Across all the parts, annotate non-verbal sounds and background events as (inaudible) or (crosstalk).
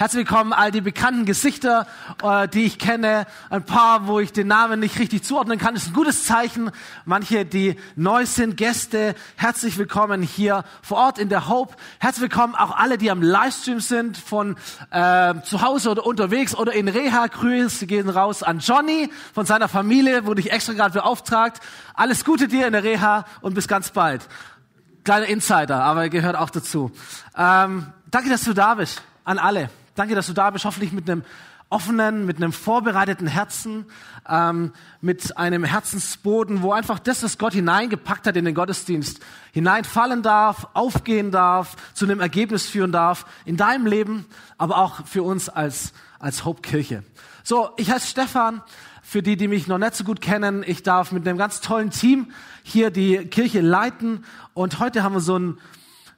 Herzlich willkommen all die bekannten Gesichter, äh, die ich kenne. Ein paar, wo ich den Namen nicht richtig zuordnen kann. Ist ein gutes Zeichen. Manche, die neu sind, Gäste, herzlich willkommen hier vor Ort in der Hope. Herzlich willkommen auch alle, die am Livestream sind, von äh, zu Hause oder unterwegs oder in Reha. Grüße gehen raus an Johnny von seiner Familie, wurde ich extra gerade beauftragt. Alles Gute dir in der Reha und bis ganz bald. Kleiner Insider, aber er gehört auch dazu. Ähm, danke, dass du da bist. An alle. Danke, dass du da bist. Hoffentlich mit einem offenen, mit einem vorbereiteten Herzen, ähm, mit einem Herzensboden, wo einfach das, was Gott hineingepackt hat in den Gottesdienst, hineinfallen darf, aufgehen darf, zu einem Ergebnis führen darf in deinem Leben, aber auch für uns als, als Hope-Kirche. So, ich heiße Stefan. Für die, die mich noch nicht so gut kennen, ich darf mit einem ganz tollen Team hier die Kirche leiten. Und heute haben wir so einen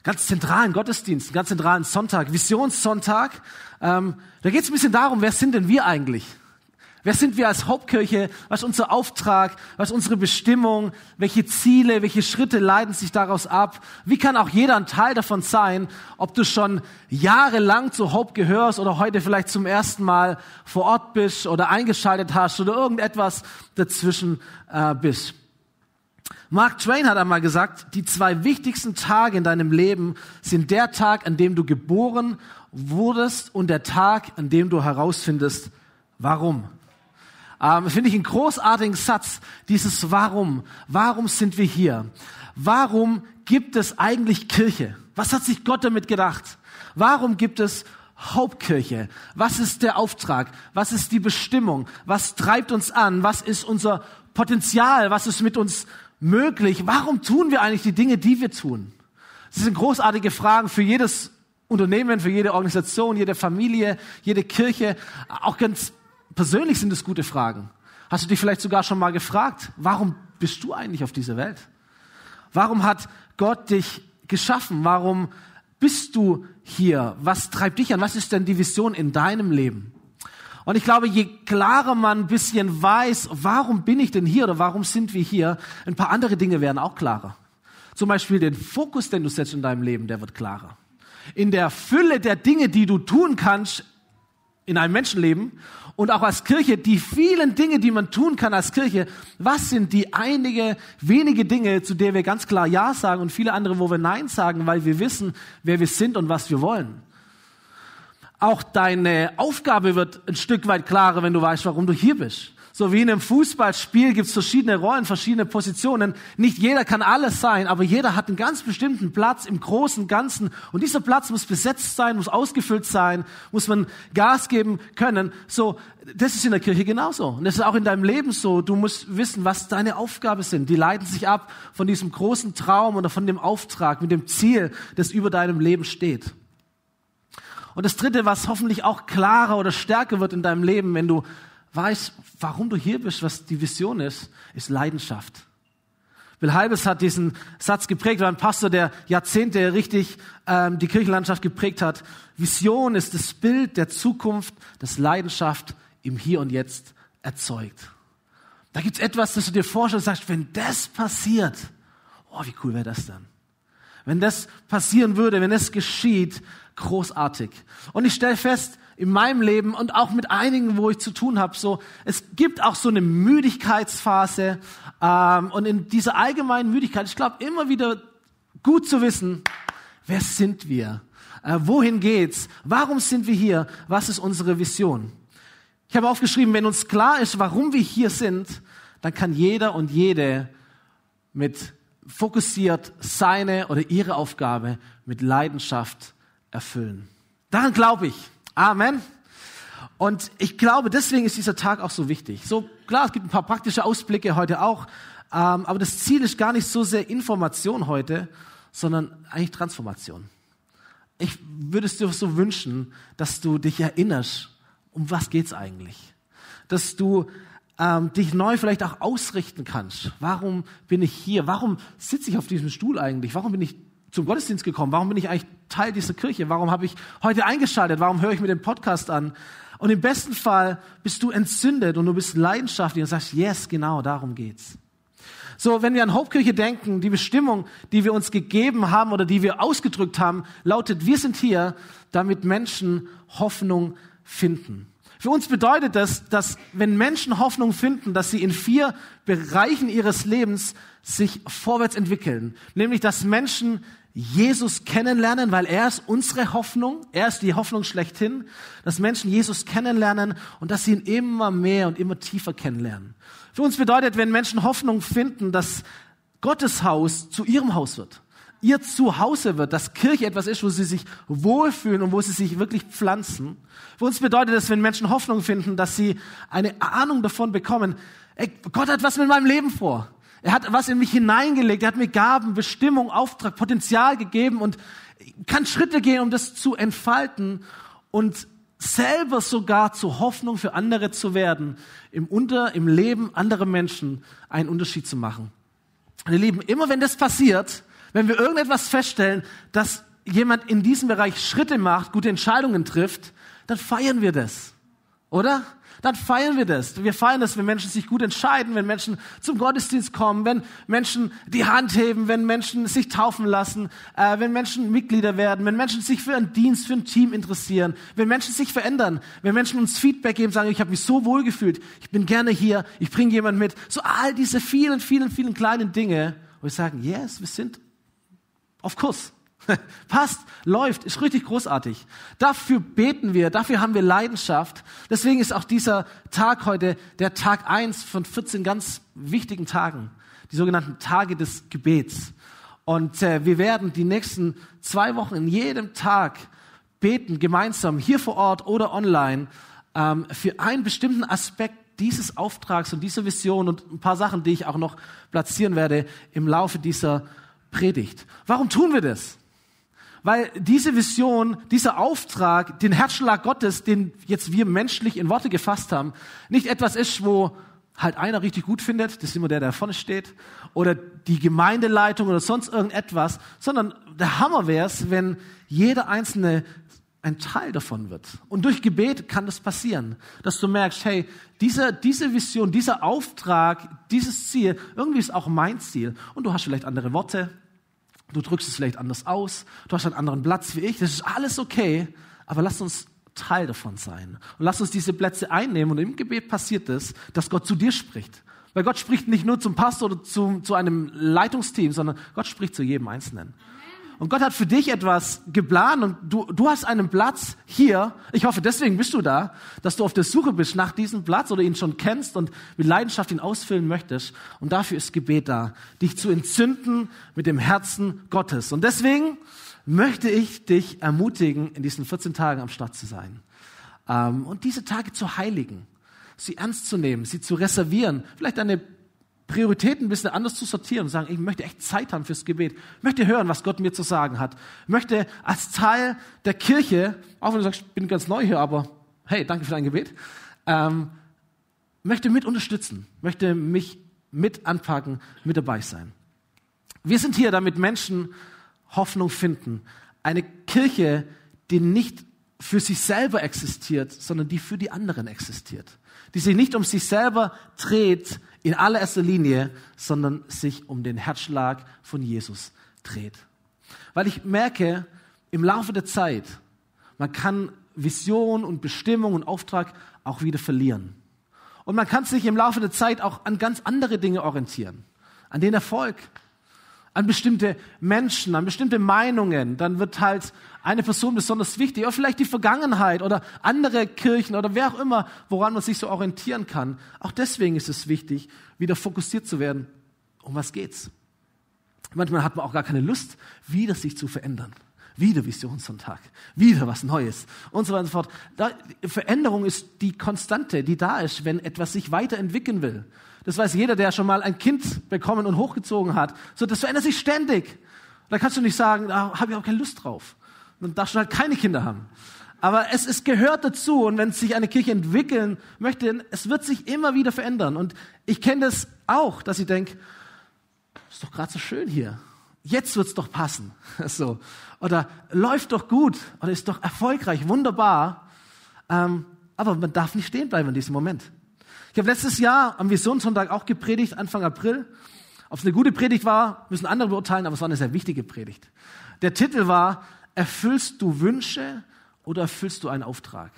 ganz zentralen Gottesdienst, einen ganz zentralen Sonntag, Visionssonntag. Ähm, da geht es ein bisschen darum, wer sind denn wir eigentlich? Wer sind wir als Hauptkirche? Was ist unser Auftrag? Was ist unsere Bestimmung? Welche Ziele, welche Schritte leiten sich daraus ab? Wie kann auch jeder ein Teil davon sein? Ob du schon jahrelang zu Hope gehörst oder heute vielleicht zum ersten Mal vor Ort bist oder eingeschaltet hast oder irgendetwas dazwischen äh, bist. Mark Twain hat einmal gesagt, die zwei wichtigsten Tage in deinem Leben sind der Tag, an dem du geboren wurdest und der Tag, an dem du herausfindest, warum. Ähm, Finde ich einen großartigen Satz, dieses Warum. Warum sind wir hier? Warum gibt es eigentlich Kirche? Was hat sich Gott damit gedacht? Warum gibt es Hauptkirche? Was ist der Auftrag? Was ist die Bestimmung? Was treibt uns an? Was ist unser Potenzial? Was ist mit uns möglich? Warum tun wir eigentlich die Dinge, die wir tun? Das sind großartige Fragen für jedes Unternehmen, für jede Organisation, jede Familie, jede Kirche. Auch ganz persönlich sind es gute Fragen. Hast du dich vielleicht sogar schon mal gefragt, warum bist du eigentlich auf dieser Welt? Warum hat Gott dich geschaffen? Warum bist du hier? Was treibt dich an? Was ist denn die Vision in deinem Leben? Und ich glaube, je klarer man ein bisschen weiß, warum bin ich denn hier oder warum sind wir hier, ein paar andere Dinge werden auch klarer. Zum Beispiel den Fokus, den du setzt in deinem Leben, der wird klarer in der Fülle der Dinge, die du tun kannst in einem Menschenleben und auch als Kirche, die vielen Dinge, die man tun kann als Kirche, was sind die einige wenige Dinge, zu der wir ganz klar Ja sagen und viele andere, wo wir Nein sagen, weil wir wissen, wer wir sind und was wir wollen. Auch deine Aufgabe wird ein Stück weit klarer, wenn du weißt, warum du hier bist. So wie in einem Fußballspiel gibt es verschiedene Rollen, verschiedene Positionen. Nicht jeder kann alles sein, aber jeder hat einen ganz bestimmten Platz im großen Ganzen. Und dieser Platz muss besetzt sein, muss ausgefüllt sein, muss man Gas geben können. So, das ist in der Kirche genauso. Und das ist auch in deinem Leben so. Du musst wissen, was deine Aufgabe sind. Die leiten sich ab von diesem großen Traum oder von dem Auftrag, mit dem Ziel, das über deinem Leben steht. Und das Dritte, was hoffentlich auch klarer oder stärker wird in deinem Leben, wenn du weißt, warum du hier bist, was die Vision ist, ist Leidenschaft. Bill Halbes hat diesen Satz geprägt, war ein Pastor, der Jahrzehnte richtig ähm, die Kirchenlandschaft geprägt hat. Vision ist das Bild der Zukunft, das Leidenschaft im Hier und Jetzt erzeugt. Da gibt's etwas, das du dir vorstellst und sagst, wenn das passiert, oh, wie cool wäre das dann? Wenn das passieren würde, wenn das geschieht, großartig. Und ich stelle fest, in meinem Leben und auch mit einigen, wo ich zu tun habe, so es gibt auch so eine Müdigkeitsphase ähm, und in dieser allgemeinen Müdigkeit, ich glaube immer wieder gut zu wissen, wer sind wir, äh, wohin geht's, warum sind wir hier, was ist unsere Vision. Ich habe aufgeschrieben, wenn uns klar ist, warum wir hier sind, dann kann jeder und jede mit fokussiert seine oder ihre Aufgabe mit Leidenschaft erfüllen. Daran glaube ich. Amen. Und ich glaube, deswegen ist dieser Tag auch so wichtig. So klar, es gibt ein paar praktische Ausblicke heute auch, ähm, aber das Ziel ist gar nicht so sehr Information heute, sondern eigentlich Transformation. Ich würde es dir so wünschen, dass du dich erinnerst, um was geht's eigentlich? Dass du ähm, dich neu vielleicht auch ausrichten kannst. Warum bin ich hier? Warum sitze ich auf diesem Stuhl eigentlich? Warum bin ich zum Gottesdienst gekommen? Warum bin ich eigentlich Teil dieser Kirche? Warum habe ich heute eingeschaltet? Warum höre ich mir den Podcast an? Und im besten Fall bist du entzündet und du bist leidenschaftlich und sagst, yes, genau, darum geht's. So, wenn wir an Hauptkirche denken, die Bestimmung, die wir uns gegeben haben oder die wir ausgedrückt haben, lautet, wir sind hier, damit Menschen Hoffnung finden. Für uns bedeutet das, dass wenn Menschen Hoffnung finden, dass sie in vier Bereichen ihres Lebens sich vorwärts entwickeln. Nämlich, dass Menschen Jesus kennenlernen, weil er ist unsere Hoffnung, er ist die Hoffnung schlechthin, dass Menschen Jesus kennenlernen und dass sie ihn immer mehr und immer tiefer kennenlernen. Für uns bedeutet, wenn Menschen Hoffnung finden, dass Gottes Haus zu ihrem Haus wird, ihr Zuhause wird, dass Kirche etwas ist, wo sie sich wohlfühlen und wo sie sich wirklich pflanzen. Für uns bedeutet es, wenn Menschen Hoffnung finden, dass sie eine Ahnung davon bekommen, ey, Gott hat was mit meinem Leben vor. Er hat was in mich hineingelegt. Er hat mir Gaben, Bestimmung, Auftrag, Potenzial gegeben und kann Schritte gehen, um das zu entfalten und selber sogar zur Hoffnung für andere zu werden, im Unter, im Leben anderer Menschen einen Unterschied zu machen. Meine Lieben, immer wenn das passiert, wenn wir irgendetwas feststellen, dass jemand in diesem Bereich Schritte macht, gute Entscheidungen trifft, dann feiern wir das. Oder? Dann feiern wir das. Wir feiern das, wenn Menschen sich gut entscheiden, wenn Menschen zum Gottesdienst kommen, wenn Menschen die Hand heben, wenn Menschen sich taufen lassen, äh, wenn Menschen Mitglieder werden, wenn Menschen sich für einen Dienst, für ein Team interessieren, wenn Menschen sich verändern, wenn Menschen uns Feedback geben, sagen, ich habe mich so wohl gefühlt, ich bin gerne hier, ich bringe jemanden mit. So all diese vielen, vielen, vielen kleinen Dinge, wo wir sagen, yes, wir sind auf Kurs. (laughs) Passt, läuft, ist richtig großartig. Dafür beten wir, dafür haben wir Leidenschaft. Deswegen ist auch dieser Tag heute der Tag eins von 14 ganz wichtigen Tagen, die sogenannten Tage des Gebets. Und äh, wir werden die nächsten zwei Wochen in jedem Tag beten, gemeinsam, hier vor Ort oder online, ähm, für einen bestimmten Aspekt dieses Auftrags und dieser Vision und ein paar Sachen, die ich auch noch platzieren werde im Laufe dieser Predigt. Warum tun wir das? Weil diese Vision, dieser Auftrag, den Herzschlag Gottes, den jetzt wir menschlich in Worte gefasst haben, nicht etwas ist, wo halt einer richtig gut findet, das ist immer der, der vorne steht, oder die Gemeindeleitung oder sonst irgendetwas, sondern der Hammer wäre es, wenn jeder Einzelne ein Teil davon wird. Und durch Gebet kann das passieren, dass du merkst, hey, diese, diese Vision, dieser Auftrag, dieses Ziel, irgendwie ist auch mein Ziel. Und du hast vielleicht andere Worte, Du drückst es vielleicht anders aus. Du hast einen anderen Platz wie ich. Das ist alles okay. Aber lass uns Teil davon sein. Und lass uns diese Plätze einnehmen. Und im Gebet passiert es, dass Gott zu dir spricht. Weil Gott spricht nicht nur zum Pastor oder zu, zu einem Leitungsteam, sondern Gott spricht zu jedem Einzelnen. Und Gott hat für dich etwas geplant und du, du hast einen Platz hier. Ich hoffe, deswegen bist du da, dass du auf der Suche bist nach diesem Platz oder ihn schon kennst und mit Leidenschaft ihn ausfüllen möchtest. Und dafür ist Gebet da, dich zu entzünden mit dem Herzen Gottes. Und deswegen möchte ich dich ermutigen, in diesen 14 Tagen am Start zu sein. Ähm, und diese Tage zu heiligen, sie ernst zu nehmen, sie zu reservieren, vielleicht eine Prioritäten ein bisschen anders zu sortieren und sagen, ich möchte echt Zeit haben fürs Gebet, möchte hören, was Gott mir zu sagen hat, möchte als Teil der Kirche, auch wenn du sagst, ich bin ganz neu hier, aber hey, danke für dein Gebet, ähm, möchte mit unterstützen, möchte mich mit anpacken, mit dabei sein. Wir sind hier, damit Menschen Hoffnung finden. Eine Kirche, die nicht für sich selber existiert, sondern die für die anderen existiert. Die sich nicht um sich selber dreht, in allererster Linie, sondern sich um den Herzschlag von Jesus dreht. Weil ich merke, im Laufe der Zeit, man kann Vision und Bestimmung und Auftrag auch wieder verlieren. Und man kann sich im Laufe der Zeit auch an ganz andere Dinge orientieren. An den Erfolg, an bestimmte Menschen, an bestimmte Meinungen. Dann wird halt eine Person besonders wichtig, oder vielleicht die Vergangenheit oder andere Kirchen oder wer auch immer, woran man sich so orientieren kann. Auch deswegen ist es wichtig, wieder fokussiert zu werden. Um was geht's? Manchmal hat man auch gar keine Lust, wieder sich zu verändern. Wieder Visionssonntag, wieder was Neues und so weiter und so fort. Da, Veränderung ist die Konstante, die da ist, wenn etwas sich weiterentwickeln will. Das weiß jeder, der schon mal ein Kind bekommen und hochgezogen hat. So, das verändert sich ständig. Da kannst du nicht sagen, da habe ich auch keine Lust drauf. Dann darfst du halt keine Kinder haben. Aber es, es gehört dazu und wenn sich eine Kirche entwickeln möchte, es wird sich immer wieder verändern. Und ich kenne das auch, dass ich denke, ist doch gerade so schön hier. Jetzt wird's doch passen. (laughs) so. Oder läuft doch gut oder ist doch erfolgreich, wunderbar. Ähm, aber man darf nicht stehen bleiben in diesem Moment. Ich habe letztes Jahr am Visionssonntag auch gepredigt, Anfang April. Ob es eine gute Predigt war, müssen andere beurteilen, aber es war eine sehr wichtige Predigt. Der Titel war, erfüllst du Wünsche oder erfüllst du einen Auftrag?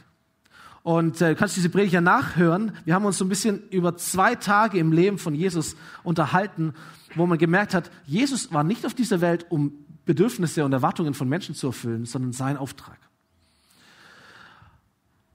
Und äh, kannst diese Predigt ja nachhören. Wir haben uns so ein bisschen über zwei Tage im Leben von Jesus unterhalten, wo man gemerkt hat, Jesus war nicht auf dieser Welt, um Bedürfnisse und Erwartungen von Menschen zu erfüllen, sondern sein Auftrag.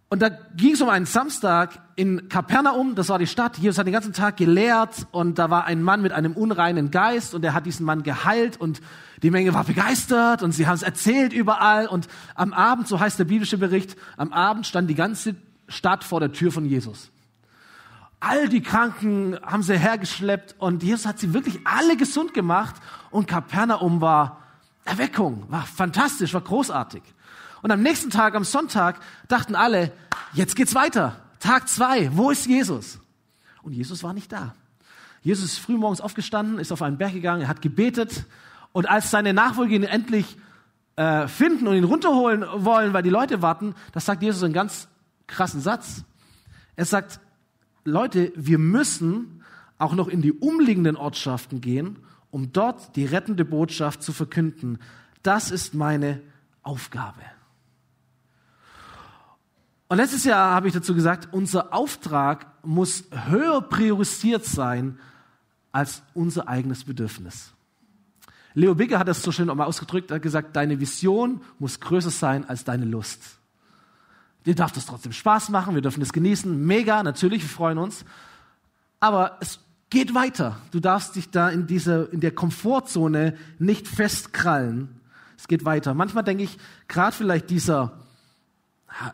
Und da ging es um einen Samstag in Kapernaum, das war die Stadt. Jesus hat den ganzen Tag gelehrt und da war ein Mann mit einem unreinen Geist und er hat diesen Mann geheilt und die Menge war begeistert und sie haben es erzählt überall und am Abend, so heißt der biblische Bericht, am Abend stand die ganze Stadt vor der Tür von Jesus. All die Kranken haben sie hergeschleppt und Jesus hat sie wirklich alle gesund gemacht und Kapernaum war Erweckung, war fantastisch, war großartig. Und am nächsten Tag, am Sonntag, dachten alle, jetzt geht's weiter. Tag zwei, wo ist Jesus? Und Jesus war nicht da. Jesus ist frühmorgens aufgestanden, ist auf einen Berg gegangen, er hat gebetet. Und als seine Nachfolger ihn endlich äh, finden und ihn runterholen wollen, weil die Leute warten, da sagt Jesus einen ganz krassen Satz. Er sagt, Leute, wir müssen auch noch in die umliegenden Ortschaften gehen, um dort die rettende Botschaft zu verkünden. Das ist meine Aufgabe. Und letztes Jahr habe ich dazu gesagt, unser Auftrag muss höher priorisiert sein als unser eigenes Bedürfnis. Leo Bigger hat das so schön nochmal ausgedrückt, er hat gesagt, deine Vision muss größer sein als deine Lust. Dir darf das trotzdem Spaß machen, wir dürfen es genießen, mega, natürlich, wir freuen uns. Aber es geht weiter. Du darfst dich da in dieser, in der Komfortzone nicht festkrallen. Es geht weiter. Manchmal denke ich, gerade vielleicht dieser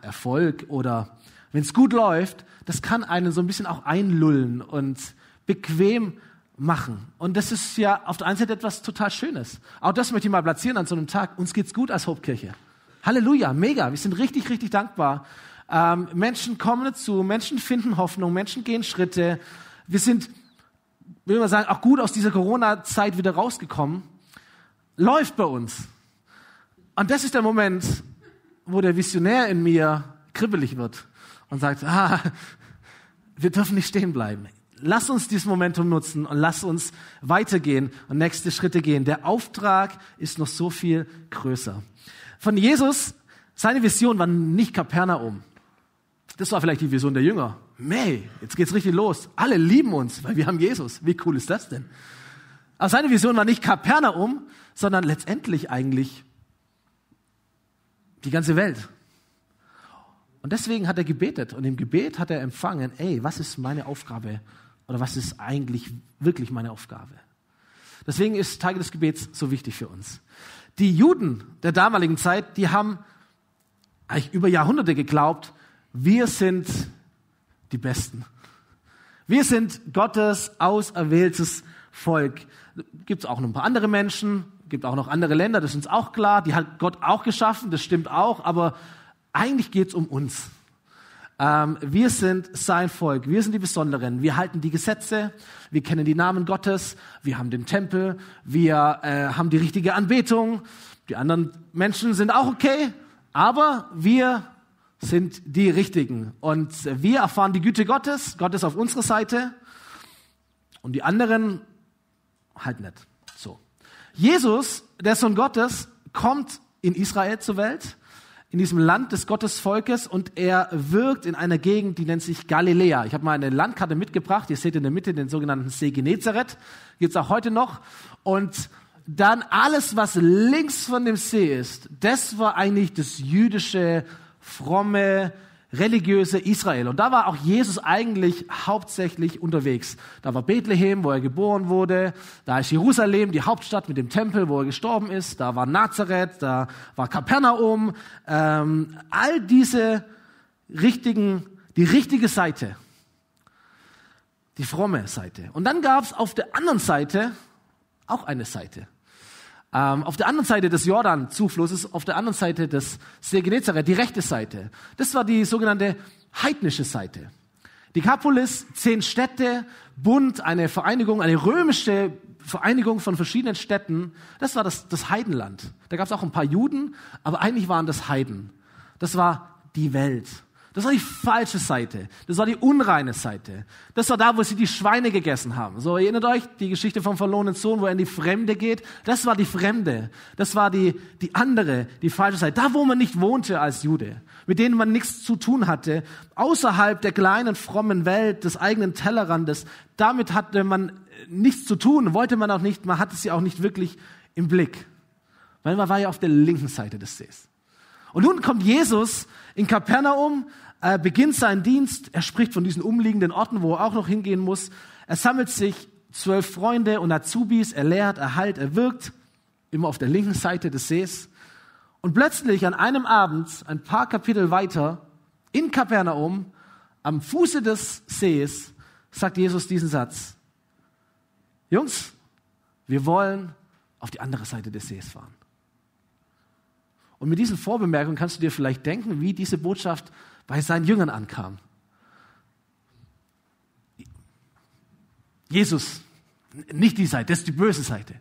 Erfolg oder wenn es gut läuft, das kann einen so ein bisschen auch einlullen und bequem machen. Und das ist ja auf der einen Seite etwas total Schönes. Auch das möchte ich mal platzieren an so einem Tag. Uns geht's gut als Hauptkirche. Halleluja, mega. Wir sind richtig, richtig dankbar. Ähm, Menschen kommen dazu, Menschen finden Hoffnung, Menschen gehen Schritte. Wir sind, will man sagen, auch gut aus dieser Corona-Zeit wieder rausgekommen. Läuft bei uns. Und das ist der Moment, wo der Visionär in mir kribbelig wird und sagt, ah, wir dürfen nicht stehen bleiben. Lass uns dieses Momentum nutzen und lass uns weitergehen und nächste Schritte gehen. Der Auftrag ist noch so viel größer. Von Jesus, seine Vision war nicht Kapernaum. Das war vielleicht die Vision der Jünger. Mei, jetzt geht's richtig los. Alle lieben uns, weil wir haben Jesus. Wie cool ist das denn? Aber seine Vision war nicht Kapernaum, sondern letztendlich eigentlich die ganze Welt. Und deswegen hat er gebetet und im Gebet hat er empfangen, ey, was ist meine Aufgabe oder was ist eigentlich wirklich meine Aufgabe? Deswegen ist Teil des Gebets so wichtig für uns. Die Juden der damaligen Zeit, die haben eigentlich über Jahrhunderte geglaubt, wir sind die Besten. Wir sind Gottes auserwähltes Volk. Gibt es auch noch ein paar andere Menschen, gibt auch noch andere Länder, das ist uns auch klar, die hat Gott auch geschaffen, das stimmt auch, aber eigentlich geht es um uns. Ähm, wir sind sein Volk, wir sind die Besonderen, wir halten die Gesetze, wir kennen die Namen Gottes, wir haben den Tempel, wir äh, haben die richtige Anbetung, die anderen Menschen sind auch okay, aber wir sind die Richtigen und wir erfahren die Güte Gottes, Gott ist auf unserer Seite und die anderen halt nicht. Jesus, der Sohn Gottes, kommt in Israel zur Welt, in diesem Land des Gottesvolkes und er wirkt in einer Gegend, die nennt sich Galiläa. Ich habe mal eine Landkarte mitgebracht. Ihr seht in der Mitte den sogenannten See Genezareth. Gibt's auch heute noch. Und dann alles, was links von dem See ist, das war eigentlich das jüdische, fromme, religiöse Israel. Und da war auch Jesus eigentlich hauptsächlich unterwegs. Da war Bethlehem, wo er geboren wurde. Da ist Jerusalem, die Hauptstadt mit dem Tempel, wo er gestorben ist. Da war Nazareth, da war Kapernaum. Ähm, all diese richtigen, die richtige Seite. Die fromme Seite. Und dann gab es auf der anderen Seite auch eine Seite. Ähm, auf der anderen Seite des Jordan-Zuflusses, auf der anderen Seite des See Genezareth, die rechte Seite. Das war die sogenannte heidnische Seite. Die Kapolis, zehn Städte, Bund, eine Vereinigung, eine römische Vereinigung von verschiedenen Städten. Das war das, das Heidenland. Da gab es auch ein paar Juden, aber eigentlich waren das Heiden. Das war die Welt. Das war die falsche Seite. Das war die unreine Seite. Das war da, wo sie die Schweine gegessen haben. So, erinnert euch die Geschichte vom verlorenen Sohn, wo er in die Fremde geht. Das war die Fremde. Das war die, die andere, die falsche Seite. Da, wo man nicht wohnte als Jude. Mit denen man nichts zu tun hatte. Außerhalb der kleinen, frommen Welt, des eigenen Tellerrandes. Damit hatte man nichts zu tun. Wollte man auch nicht. Man hatte sie auch nicht wirklich im Blick. Weil man war ja auf der linken Seite des Sees. Und nun kommt Jesus in Kapernaum, äh, beginnt seinen Dienst. Er spricht von diesen umliegenden Orten, wo er auch noch hingehen muss. Er sammelt sich zwölf Freunde und Azubis. Er lehrt, er heilt, er wirkt. Immer auf der linken Seite des Sees. Und plötzlich an einem Abend, ein paar Kapitel weiter, in Kapernaum, am Fuße des Sees, sagt Jesus diesen Satz. Jungs, wir wollen auf die andere Seite des Sees fahren. Und mit diesen Vorbemerkungen kannst du dir vielleicht denken, wie diese Botschaft bei seinen Jüngern ankam. Jesus, nicht die Seite, das ist die böse Seite.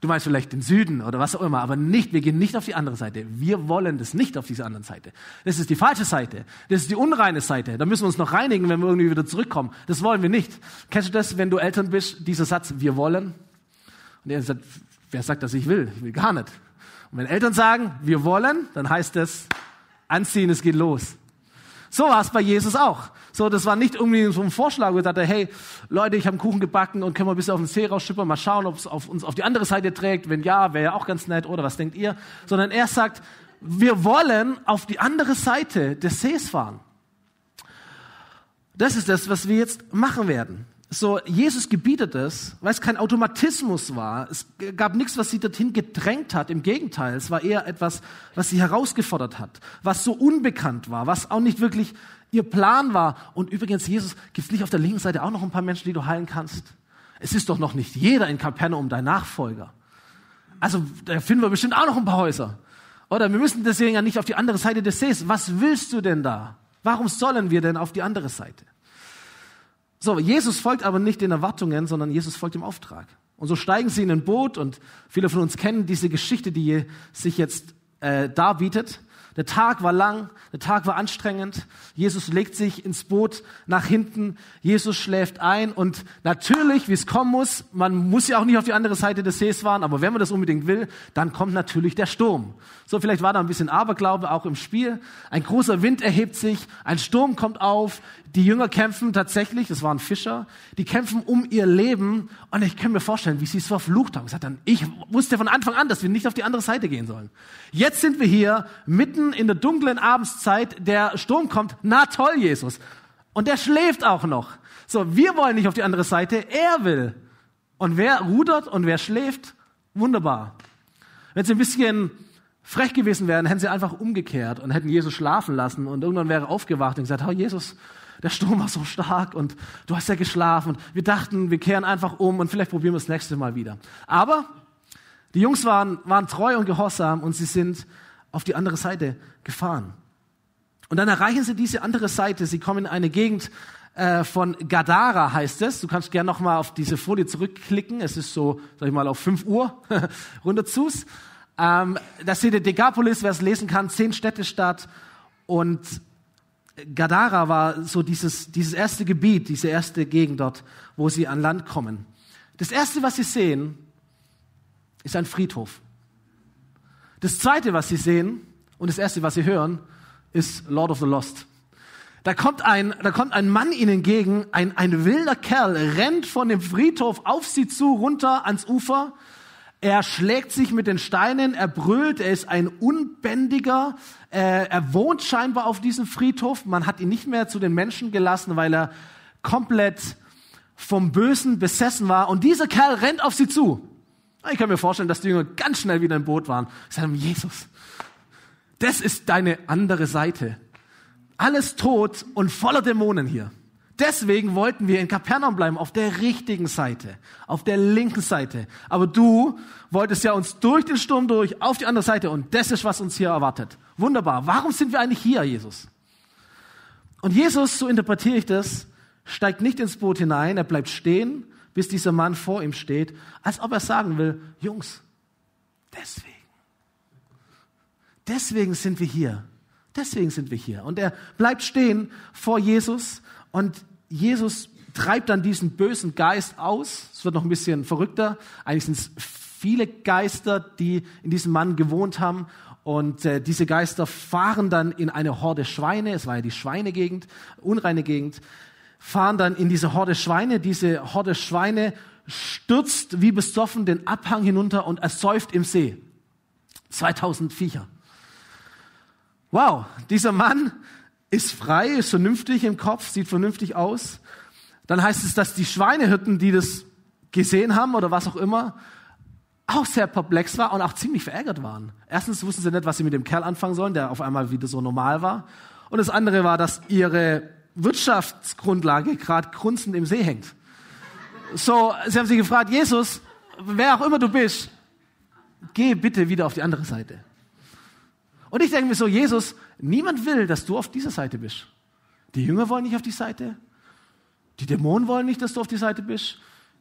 Du meinst vielleicht den Süden oder was auch immer, aber nicht, wir gehen nicht auf die andere Seite. Wir wollen das nicht auf diese andere Seite. Das ist die falsche Seite. Das ist die unreine Seite. Da müssen wir uns noch reinigen, wenn wir irgendwie wieder zurückkommen. Das wollen wir nicht. Kennst du das, wenn du Eltern bist, dieser Satz, wir wollen? Und er sagt, wer sagt, dass ich will? Ich will gar nicht. Und wenn Eltern sagen, wir wollen, dann heißt es, anziehen, es geht los. So war es bei Jesus auch. So, das war nicht irgendwie so ein Vorschlag, wo er dachte, hey, Leute, ich habe einen Kuchen gebacken und können wir ein bisschen auf den See rausschippern, mal schauen, ob es auf uns auf die andere Seite trägt. Wenn ja, wäre ja auch ganz nett, oder was denkt ihr? Sondern er sagt, wir wollen auf die andere Seite des Sees fahren. Das ist das, was wir jetzt machen werden. So, Jesus gebietet es, weil es kein Automatismus war. Es gab nichts, was sie dorthin gedrängt hat. Im Gegenteil, es war eher etwas, was sie herausgefordert hat, was so unbekannt war, was auch nicht wirklich ihr Plan war. Und übrigens, Jesus, gibt es nicht auf der linken Seite auch noch ein paar Menschen, die du heilen kannst? Es ist doch noch nicht jeder in Kapernaum dein Nachfolger. Also, da finden wir bestimmt auch noch ein paar Häuser. Oder wir müssen deswegen ja nicht auf die andere Seite des Sees. Was willst du denn da? Warum sollen wir denn auf die andere Seite? So, Jesus folgt aber nicht den Erwartungen, sondern Jesus folgt dem Auftrag. Und so steigen sie in ein Boot und viele von uns kennen diese Geschichte, die sich jetzt äh, darbietet. Der Tag war lang, der Tag war anstrengend. Jesus legt sich ins Boot nach hinten. Jesus schläft ein und natürlich, wie es kommen muss, man muss ja auch nicht auf die andere Seite des Sees fahren, aber wenn man das unbedingt will, dann kommt natürlich der Sturm. So, vielleicht war da ein bisschen Aberglaube auch im Spiel. Ein großer Wind erhebt sich, ein Sturm kommt auf, die Jünger kämpfen tatsächlich, das waren Fischer, die kämpfen um ihr Leben und ich kann mir vorstellen, wie sie es verflucht haben. Gesagt dann, ich wusste von Anfang an, dass wir nicht auf die andere Seite gehen sollen. Jetzt sind wir hier mitten in der dunklen Abendszeit, der Sturm kommt. Na toll, Jesus. Und der schläft auch noch. So, wir wollen nicht auf die andere Seite, er will. Und wer rudert und wer schläft, wunderbar. Wenn sie ein bisschen frech gewesen wären, hätten sie einfach umgekehrt und hätten Jesus schlafen lassen und irgendwann wäre er aufgewacht und gesagt, oh Jesus, der Sturm war so stark und du hast ja geschlafen. Wir dachten, wir kehren einfach um und vielleicht probieren wir das nächste Mal wieder. Aber die Jungs waren, waren treu und gehorsam und sie sind auf die andere Seite gefahren. Und dann erreichen sie diese andere Seite. Sie kommen in eine Gegend äh, von Gadara, heißt es. Du kannst gerne noch mal auf diese Folie zurückklicken. Es ist so, sag ich mal, auf 5 Uhr (laughs) runter zus. Ähm, da seht ihr Degapolis, wer es lesen kann, zehn Städtestadt. Und Gadara war so dieses, dieses erste Gebiet, diese erste Gegend dort, wo sie an Land kommen. Das erste, was sie sehen, ist ein Friedhof. Das zweite, was sie sehen, und das erste, was sie hören, ist Lord of the Lost. Da kommt ein, da kommt ein Mann ihnen entgegen, ein, ein wilder Kerl, rennt von dem Friedhof auf sie zu, runter ans Ufer er schlägt sich mit den Steinen, er brüllt, er ist ein Unbändiger, äh, er wohnt scheinbar auf diesem Friedhof. Man hat ihn nicht mehr zu den Menschen gelassen, weil er komplett vom Bösen besessen war. Und dieser Kerl rennt auf sie zu. Ich kann mir vorstellen, dass die Jünger ganz schnell wieder im Boot waren. Sie sagen, Jesus, das ist deine andere Seite. Alles tot und voller Dämonen hier. Deswegen wollten wir in Kapernaum bleiben, auf der richtigen Seite, auf der linken Seite. Aber du wolltest ja uns durch den Sturm durch, auf die andere Seite und das ist, was uns hier erwartet. Wunderbar. Warum sind wir eigentlich hier, Jesus? Und Jesus, so interpretiere ich das, steigt nicht ins Boot hinein, er bleibt stehen, bis dieser Mann vor ihm steht, als ob er sagen will, Jungs, deswegen, deswegen sind wir hier. Deswegen sind wir hier. Und er bleibt stehen vor Jesus und Jesus treibt dann diesen bösen Geist aus. Es wird noch ein bisschen verrückter. Eigentlich sind es viele Geister, die in diesem Mann gewohnt haben. Und äh, diese Geister fahren dann in eine Horde Schweine. Es war ja die Schweinegegend, unreine Gegend. Fahren dann in diese Horde Schweine. Diese Horde Schweine stürzt wie besoffen den Abhang hinunter und ersäuft im See. 2000 Viecher. Wow, dieser Mann ist frei, ist vernünftig im Kopf, sieht vernünftig aus. Dann heißt es, dass die Schweinehirten, die das gesehen haben oder was auch immer, auch sehr perplex war und auch ziemlich verärgert waren. Erstens wussten sie nicht, was sie mit dem Kerl anfangen sollen, der auf einmal wieder so normal war. Und das andere war, dass ihre Wirtschaftsgrundlage gerade grunzend im See hängt. So, sie haben sich gefragt, Jesus, wer auch immer du bist, geh bitte wieder auf die andere Seite. Und ich denke mir so, Jesus, niemand will, dass du auf dieser Seite bist. Die Jünger wollen nicht auf die Seite. Die Dämonen wollen nicht, dass du auf die Seite bist.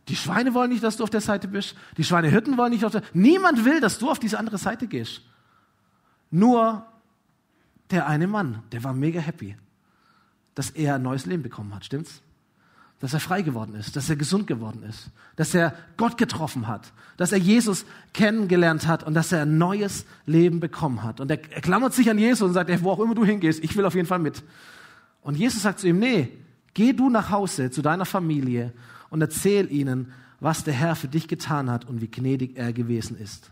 Die Schweine wollen nicht, dass du auf der Seite bist. Die Schweinehirten wollen nicht auf der Niemand will, dass du auf diese andere Seite gehst. Nur der eine Mann, der war mega happy, dass er ein neues Leben bekommen hat. Stimmt's? Dass er frei geworden ist, dass er gesund geworden ist, dass er Gott getroffen hat, dass er Jesus kennengelernt hat und dass er ein neues Leben bekommen hat. Und er, er klammert sich an Jesus und sagt, ey, wo auch immer du hingehst, ich will auf jeden Fall mit. Und Jesus sagt zu ihm, nee, geh du nach Hause zu deiner Familie und erzähl ihnen, was der Herr für dich getan hat und wie gnädig er gewesen ist.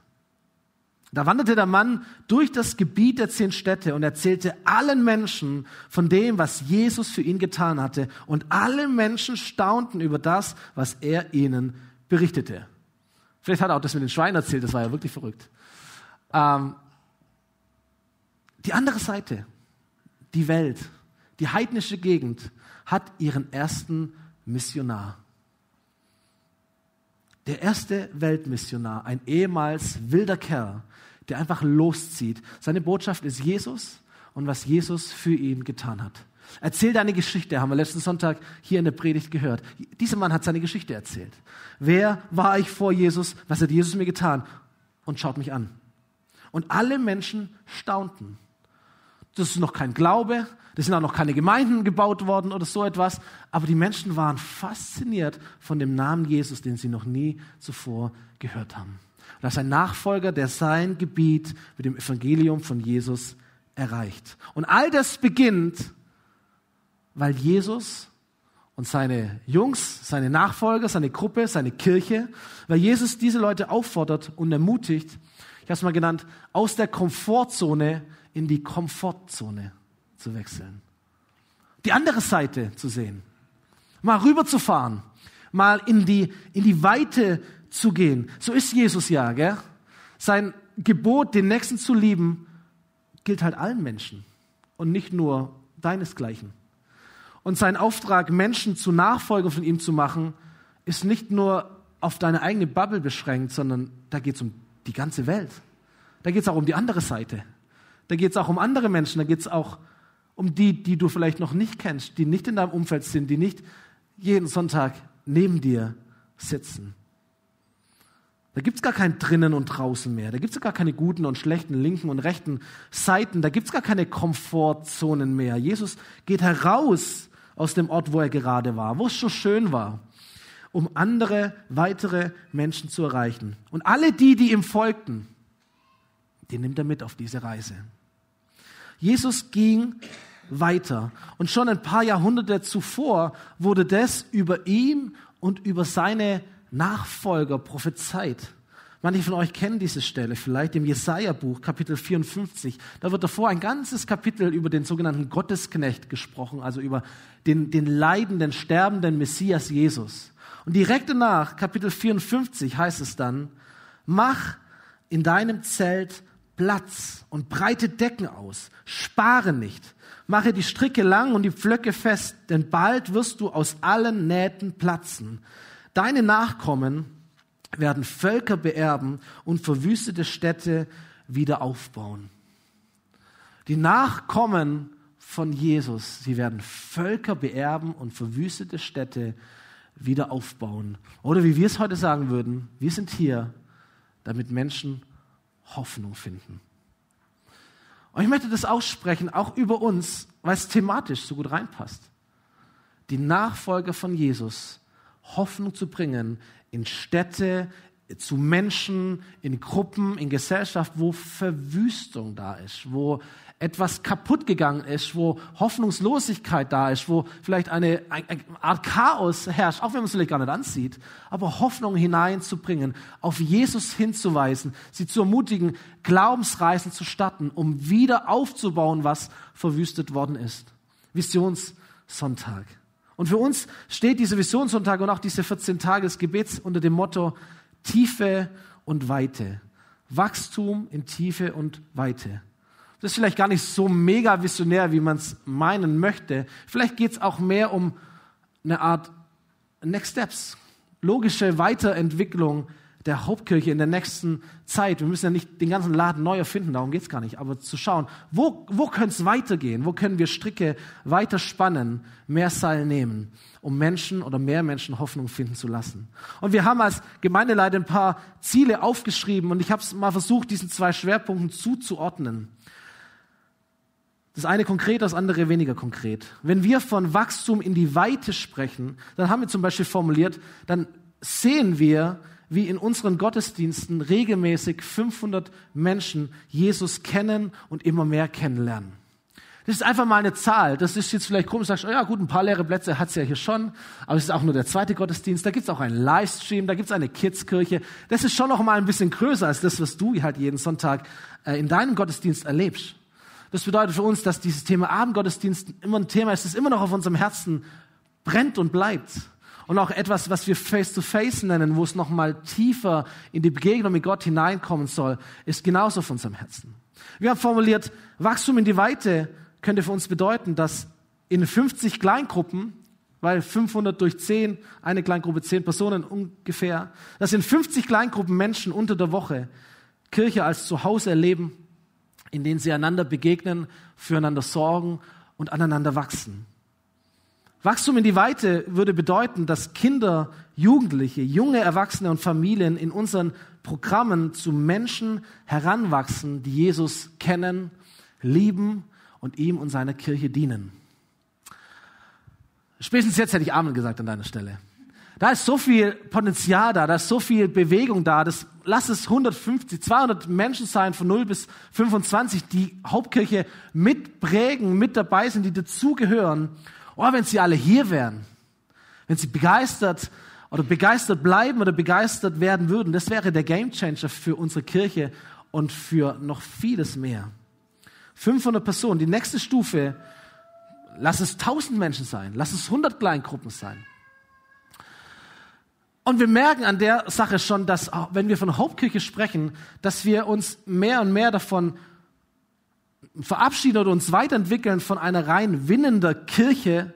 Da wanderte der Mann durch das Gebiet der zehn Städte und erzählte allen Menschen von dem, was Jesus für ihn getan hatte. Und alle Menschen staunten über das, was er ihnen berichtete. Vielleicht hat er auch das mit den Schweinen erzählt, das war ja wirklich verrückt. Ähm, die andere Seite, die Welt, die heidnische Gegend, hat ihren ersten Missionar. Der erste Weltmissionar, ein ehemals wilder Kerl, der einfach loszieht. Seine Botschaft ist Jesus und was Jesus für ihn getan hat. Erzähl deine Geschichte, haben wir letzten Sonntag hier in der Predigt gehört. Dieser Mann hat seine Geschichte erzählt. Wer war ich vor Jesus? Was hat Jesus mir getan? Und schaut mich an. Und alle Menschen staunten. Das ist noch kein Glaube, das sind auch noch keine Gemeinden gebaut worden oder so etwas, aber die Menschen waren fasziniert von dem Namen Jesus, den sie noch nie zuvor gehört haben. Und als ein Nachfolger, der sein Gebiet mit dem Evangelium von Jesus erreicht. Und all das beginnt, weil Jesus und seine Jungs, seine Nachfolger, seine Gruppe, seine Kirche, weil Jesus diese Leute auffordert und ermutigt, ich habe es mal genannt, aus der Komfortzone in die Komfortzone zu wechseln. Die andere Seite zu sehen. Mal rüberzufahren. Mal in die, in die Weite zu gehen. So ist Jesus ja, gell? Sein Gebot, den Nächsten zu lieben, gilt halt allen Menschen und nicht nur deinesgleichen. Und sein Auftrag, Menschen zu Nachfolger von ihm zu machen, ist nicht nur auf deine eigene Bubble beschränkt, sondern da geht es um die ganze Welt. Da geht es auch um die andere Seite. Da geht es auch um andere Menschen. Da geht es auch um die, die du vielleicht noch nicht kennst, die nicht in deinem Umfeld sind, die nicht jeden Sonntag neben dir sitzen. Da gibt's gar kein drinnen und draußen mehr. Da gibt's gar keine guten und schlechten, linken und rechten Seiten. Da gibt's gar keine Komfortzonen mehr. Jesus geht heraus aus dem Ort, wo er gerade war, wo es so schön war, um andere, weitere Menschen zu erreichen. Und alle die, die ihm folgten, die nimmt er mit auf diese Reise. Jesus ging weiter. Und schon ein paar Jahrhunderte zuvor wurde das über ihn und über seine Nachfolger prophezeit. Manche von euch kennen diese Stelle vielleicht im Jesaja-Buch, Kapitel 54. Da wird davor ein ganzes Kapitel über den sogenannten Gottesknecht gesprochen, also über den, den leidenden, sterbenden Messias Jesus. Und direkt danach, Kapitel 54, heißt es dann, mach in deinem Zelt Platz und breite Decken aus, spare nicht, mache die Stricke lang und die Pflöcke fest, denn bald wirst du aus allen Nähten platzen. Deine Nachkommen werden Völker beerben und verwüstete Städte wieder aufbauen. Die Nachkommen von Jesus, sie werden Völker beerben und verwüstete Städte wieder aufbauen. Oder wie wir es heute sagen würden, wir sind hier, damit Menschen Hoffnung finden. Und ich möchte das aussprechen, auch über uns, weil es thematisch so gut reinpasst. Die Nachfolger von Jesus Hoffnung zu bringen in Städte, zu Menschen, in Gruppen, in Gesellschaft, wo Verwüstung da ist, wo etwas kaputt gegangen ist, wo Hoffnungslosigkeit da ist, wo vielleicht eine, eine Art Chaos herrscht, auch wenn man es vielleicht gar nicht ansieht, aber Hoffnung hineinzubringen, auf Jesus hinzuweisen, sie zu ermutigen, Glaubensreisen zu starten, um wieder aufzubauen, was verwüstet worden ist. Visionssonntag. Und für uns steht dieser Visionssonntag und auch diese 14 Tage des Gebets unter dem Motto Tiefe und Weite. Wachstum in Tiefe und Weite. Das ist vielleicht gar nicht so mega visionär, wie man es meinen möchte. Vielleicht geht es auch mehr um eine Art Next Steps, logische Weiterentwicklung der Hauptkirche in der nächsten Zeit. Wir müssen ja nicht den ganzen Laden neu erfinden, darum geht es gar nicht, aber zu schauen, wo, wo könnte es weitergehen? Wo können wir Stricke weiter spannen, mehr Seil nehmen, um Menschen oder mehr Menschen Hoffnung finden zu lassen? Und wir haben als Gemeindeleiter ein paar Ziele aufgeschrieben und ich habe es mal versucht, diesen zwei Schwerpunkten zuzuordnen. Das eine konkret, das andere weniger konkret. Wenn wir von Wachstum in die Weite sprechen, dann haben wir zum Beispiel formuliert, dann sehen wir, wie in unseren Gottesdiensten regelmäßig 500 Menschen Jesus kennen und immer mehr kennenlernen. Das ist einfach mal eine Zahl. Das ist jetzt vielleicht komisch, sagst, oh ja gut, ein paar leere Plätze hat's ja hier schon, aber es ist auch nur der zweite Gottesdienst. Da gibt's auch einen Livestream, da gibt's eine Kidskirche. Das ist schon noch mal ein bisschen größer als das, was du halt jeden Sonntag äh, in deinem Gottesdienst erlebst. Das bedeutet für uns, dass dieses Thema Abendgottesdienst immer ein Thema ist, das immer noch auf unserem Herzen brennt und bleibt. Und auch etwas, was wir Face-to-Face -face nennen, wo es nochmal tiefer in die Begegnung mit Gott hineinkommen soll, ist genauso auf unserem Herzen. Wir haben formuliert, Wachstum in die Weite könnte für uns bedeuten, dass in 50 Kleingruppen, weil 500 durch 10, eine Kleingruppe 10 Personen ungefähr, dass in 50 Kleingruppen Menschen unter der Woche Kirche als Zuhause erleben in denen sie einander begegnen, füreinander sorgen und aneinander wachsen. Wachstum in die Weite würde bedeuten, dass Kinder, Jugendliche, junge Erwachsene und Familien in unseren Programmen zu Menschen heranwachsen, die Jesus kennen, lieben und ihm und seiner Kirche dienen. Spätestens jetzt hätte ich Amen gesagt an deiner Stelle. Da ist so viel Potenzial da, da ist so viel Bewegung da. Das, lass es 150, 200 Menschen sein von 0 bis 25, die Hauptkirche mitprägen, mit dabei sind, die dazugehören. Oh, wenn sie alle hier wären, wenn sie begeistert oder begeistert bleiben oder begeistert werden würden, das wäre der Gamechanger für unsere Kirche und für noch vieles mehr. 500 Personen, die nächste Stufe, lass es 1000 Menschen sein, lass es 100 Kleingruppen sein. Und wir merken an der Sache schon, dass wenn wir von Hauptkirche sprechen, dass wir uns mehr und mehr davon verabschieden oder uns weiterentwickeln von einer rein winnender Kirche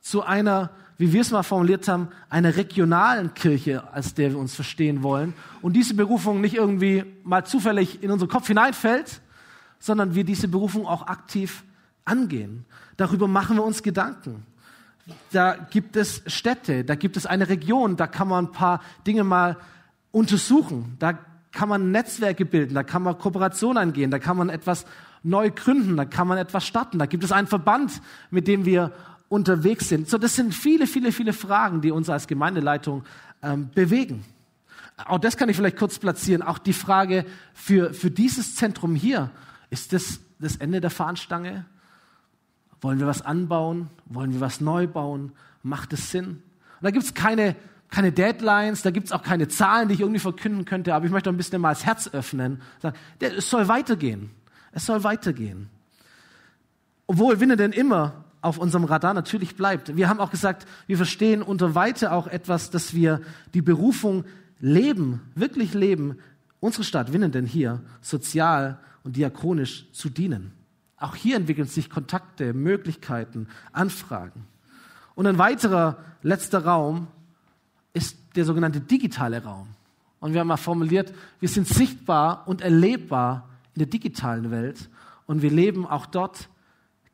zu einer, wie wir es mal formuliert haben, einer regionalen Kirche, als der wir uns verstehen wollen. Und diese Berufung nicht irgendwie mal zufällig in unseren Kopf hineinfällt, sondern wir diese Berufung auch aktiv angehen. Darüber machen wir uns Gedanken da gibt es Städte, da gibt es eine Region, da kann man ein paar Dinge mal untersuchen, da kann man Netzwerke bilden, da kann man Kooperationen eingehen, da kann man etwas neu gründen, da kann man etwas starten, da gibt es einen Verband, mit dem wir unterwegs sind. So, das sind viele, viele, viele Fragen, die uns als Gemeindeleitung ähm, bewegen. Auch das kann ich vielleicht kurz platzieren. Auch die Frage für, für dieses Zentrum hier, ist das das Ende der Fahnenstange? Wollen wir was anbauen? Wollen wir was neu bauen? Macht es Sinn? Und da gibt es keine, keine Deadlines, da gibt es auch keine Zahlen, die ich irgendwie verkünden könnte, aber ich möchte ein bisschen mal das Herz öffnen. Sagen, es soll weitergehen. Es soll weitergehen. Obwohl Winne denn immer auf unserem Radar natürlich bleibt. Wir haben auch gesagt, wir verstehen unter Weite auch etwas, dass wir die Berufung leben, wirklich leben, unsere Stadt Winnenden hier sozial und diakonisch zu dienen. Auch hier entwickeln sich Kontakte, Möglichkeiten, Anfragen. Und ein weiterer letzter Raum ist der sogenannte digitale Raum. Und wir haben mal formuliert, wir sind sichtbar und erlebbar in der digitalen Welt und wir leben auch dort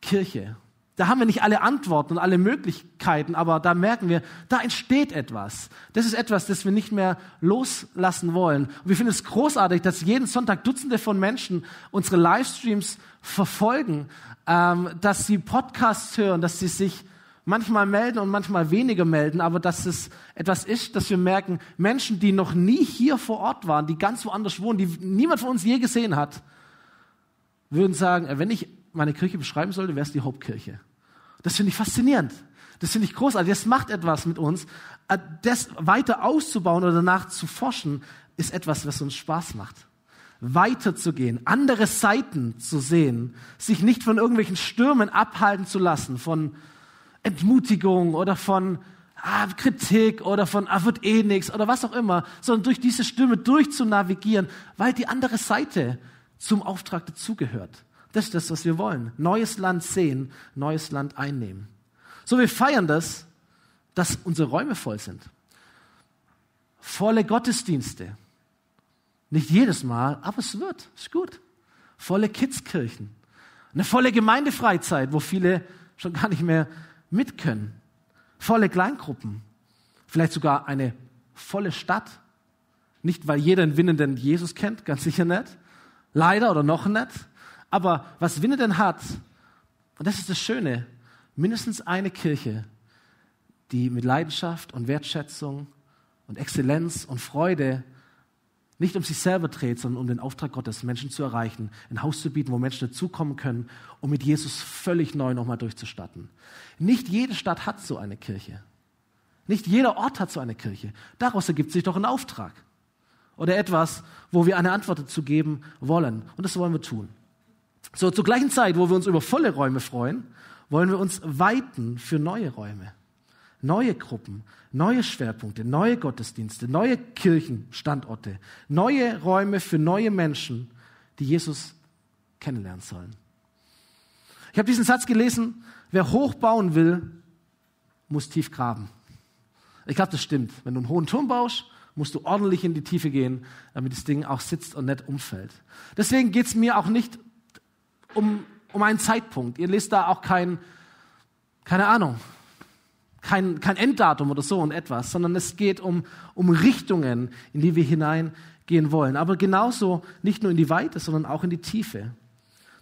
Kirche. Da haben wir nicht alle Antworten und alle Möglichkeiten, aber da merken wir, da entsteht etwas. Das ist etwas, das wir nicht mehr loslassen wollen. Und wir finden es großartig, dass jeden Sonntag Dutzende von Menschen unsere Livestreams verfolgen, ähm, dass sie Podcasts hören, dass sie sich manchmal melden und manchmal weniger melden, aber dass es etwas ist, dass wir merken, Menschen, die noch nie hier vor Ort waren, die ganz woanders wohnen, die niemand von uns je gesehen hat, würden sagen, äh, wenn ich meine Kirche beschreiben sollte, wäre es die Hauptkirche. Das finde ich faszinierend. Das finde ich großartig. Das macht etwas mit uns. Äh, das weiter auszubauen oder danach zu forschen, ist etwas, was uns Spaß macht. Weiterzugehen, andere Seiten zu sehen, sich nicht von irgendwelchen Stürmen abhalten zu lassen, von Entmutigung oder von ah, Kritik oder von ah, wird eh nichts oder was auch immer, sondern durch diese Stürme durchzunavigieren, weil die andere Seite zum Auftrag dazugehört. Das ist das, was wir wollen. Neues Land sehen, neues Land einnehmen. So, wir feiern das, dass unsere Räume voll sind. Volle Gottesdienste. Nicht jedes Mal, aber es wird. Ist gut. Volle Kidskirchen. Eine volle Gemeindefreizeit, wo viele schon gar nicht mehr mit können. Volle Kleingruppen. Vielleicht sogar eine volle Stadt. Nicht, weil jeder einen winnenden Jesus kennt, ganz sicher nicht. Leider oder noch nicht. Aber was Winne denn hat, und das ist das Schöne, mindestens eine Kirche, die mit Leidenschaft und Wertschätzung und Exzellenz und Freude nicht um sich selber dreht, sondern um den Auftrag Gottes, Menschen zu erreichen, ein Haus zu bieten, wo Menschen dazukommen können, um mit Jesus völlig neu nochmal durchzustatten. Nicht jede Stadt hat so eine Kirche. Nicht jeder Ort hat so eine Kirche. Daraus ergibt sich doch ein Auftrag. Oder etwas, wo wir eine Antwort dazu geben wollen. Und das wollen wir tun. So, zur gleichen Zeit, wo wir uns über volle Räume freuen, wollen wir uns weiten für neue Räume, neue Gruppen, neue Schwerpunkte, neue Gottesdienste, neue Kirchenstandorte, neue Räume für neue Menschen, die Jesus kennenlernen sollen. Ich habe diesen Satz gelesen, wer hoch bauen will, muss tief graben. Ich glaube, das stimmt. Wenn du einen hohen Turm baust, musst du ordentlich in die Tiefe gehen, damit das Ding auch sitzt und nicht umfällt. Deswegen geht es mir auch nicht um, um einen Zeitpunkt. Ihr lest da auch kein, keine Ahnung, kein, kein Enddatum oder so und etwas, sondern es geht um, um Richtungen, in die wir hineingehen wollen. Aber genauso nicht nur in die Weite, sondern auch in die Tiefe.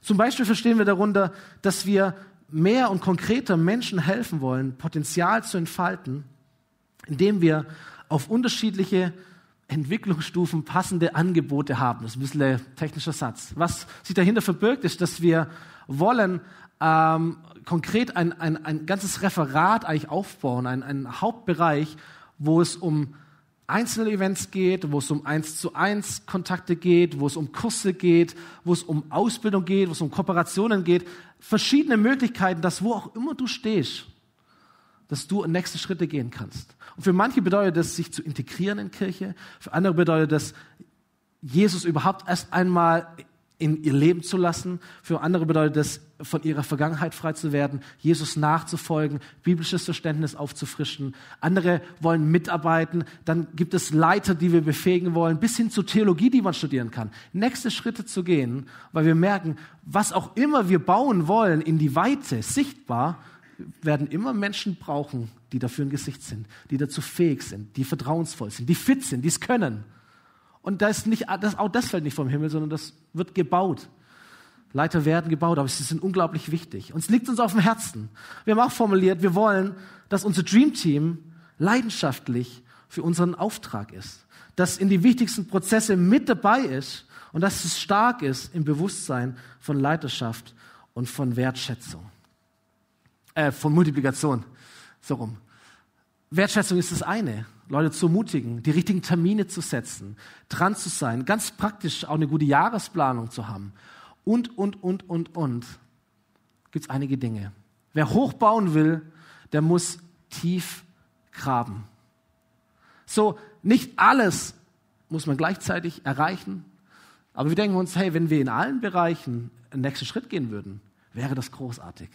Zum Beispiel verstehen wir darunter, dass wir mehr und konkreter Menschen helfen wollen, Potenzial zu entfalten, indem wir auf unterschiedliche Entwicklungsstufen passende Angebote haben. Das ist ein bisschen ein technischer Satz. Was sich dahinter verbirgt, ist, dass wir wollen ähm, konkret ein, ein, ein ganzes Referat eigentlich aufbauen, ein, ein Hauptbereich, wo es um einzelne Events geht, wo es um eins zu eins Kontakte geht, wo es um Kurse geht, wo es um Ausbildung geht, wo es um Kooperationen geht, verschiedene Möglichkeiten, dass wo auch immer du stehst, dass du nächste Schritte gehen kannst. Und für manche bedeutet das, sich zu integrieren in Kirche. Für andere bedeutet das, Jesus überhaupt erst einmal in ihr Leben zu lassen. Für andere bedeutet das, von ihrer Vergangenheit frei zu werden, Jesus nachzufolgen, biblisches Verständnis aufzufrischen. Andere wollen mitarbeiten. Dann gibt es Leiter, die wir befähigen wollen, bis hin zur Theologie, die man studieren kann. Nächste Schritte zu gehen, weil wir merken, was auch immer wir bauen wollen in die Weite, sichtbar, werden immer Menschen brauchen, die dafür ein Gesicht sind, die dazu fähig sind, die vertrauensvoll sind, die fit sind, die es können. Und da ist nicht, das, auch das fällt nicht vom Himmel, sondern das wird gebaut. Leiter werden gebaut, aber sie sind unglaublich wichtig. Und es liegt uns auf dem Herzen. Wir haben auch formuliert, wir wollen, dass unser Dream Team leidenschaftlich für unseren Auftrag ist, dass in die wichtigsten Prozesse mit dabei ist und dass es stark ist im Bewusstsein von Leiterschaft und von Wertschätzung äh, von Multiplikation. So rum. Wertschätzung ist das eine. Leute zu ermutigen, die richtigen Termine zu setzen, dran zu sein, ganz praktisch auch eine gute Jahresplanung zu haben. Und, und, und, und, und. Gibt es einige Dinge. Wer hochbauen will, der muss tief graben. So, nicht alles muss man gleichzeitig erreichen. Aber wir denken uns, hey, wenn wir in allen Bereichen einen nächsten Schritt gehen würden, wäre das großartig.